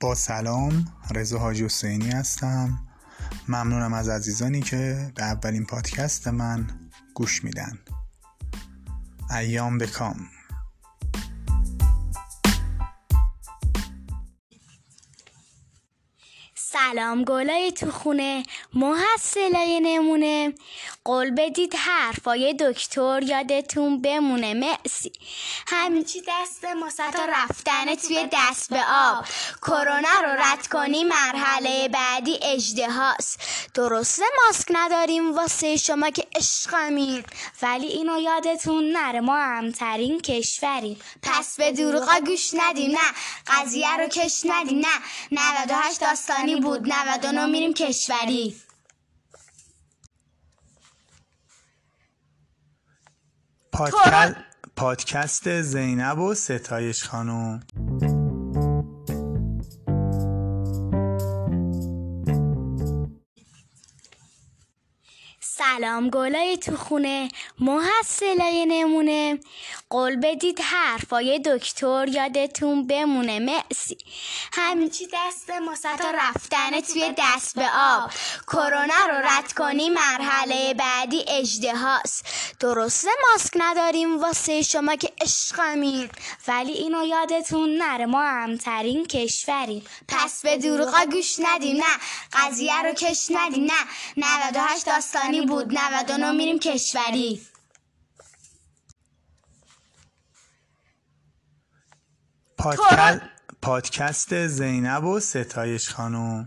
با سلام رضا حاج حسینی هستم. ممنونم از عزیزانی که به اولین پادکست من گوش میدن. ایام بکام. سلام گلای تو خونه محصلای نمونه. قول بدید حرفای دکتر یادتون بمونه مرسی. همین چی دست ما تا رفتن توی دست به آب. کرونا رو رد کنی مرحله بعدی اجده هاست درسته ماسک نداریم واسه شما که عشقمید ولی اینو یادتون نره ما همترین کشوریم. پس به دروغا گوش ندیم نه. قضیه رو کش ندیم نه. 98 داستانی بود 99 میریم کشوری. پادکست, پادکست زینب و ستایش خانم. سلام گلای تو خونه محصلای نمونه. قول بدید حرفای دکتر یادتون بمونه مرسی. همین چی دست ما تا رفتن توی دست به آب. کرونا رو رد کنی مرحله بعدی اجده هاست. درسته ماسک نداریم واسه شما که عشقمید ولی اینو یادتون نره ما همترین کشوریم. پس به دروغا گوش ندیم نه. قضیه رو کش ندیم نه. 98 داستانی بود. 99 میریم کشوری. پادکست, پادکست زینب و ستایش خانم.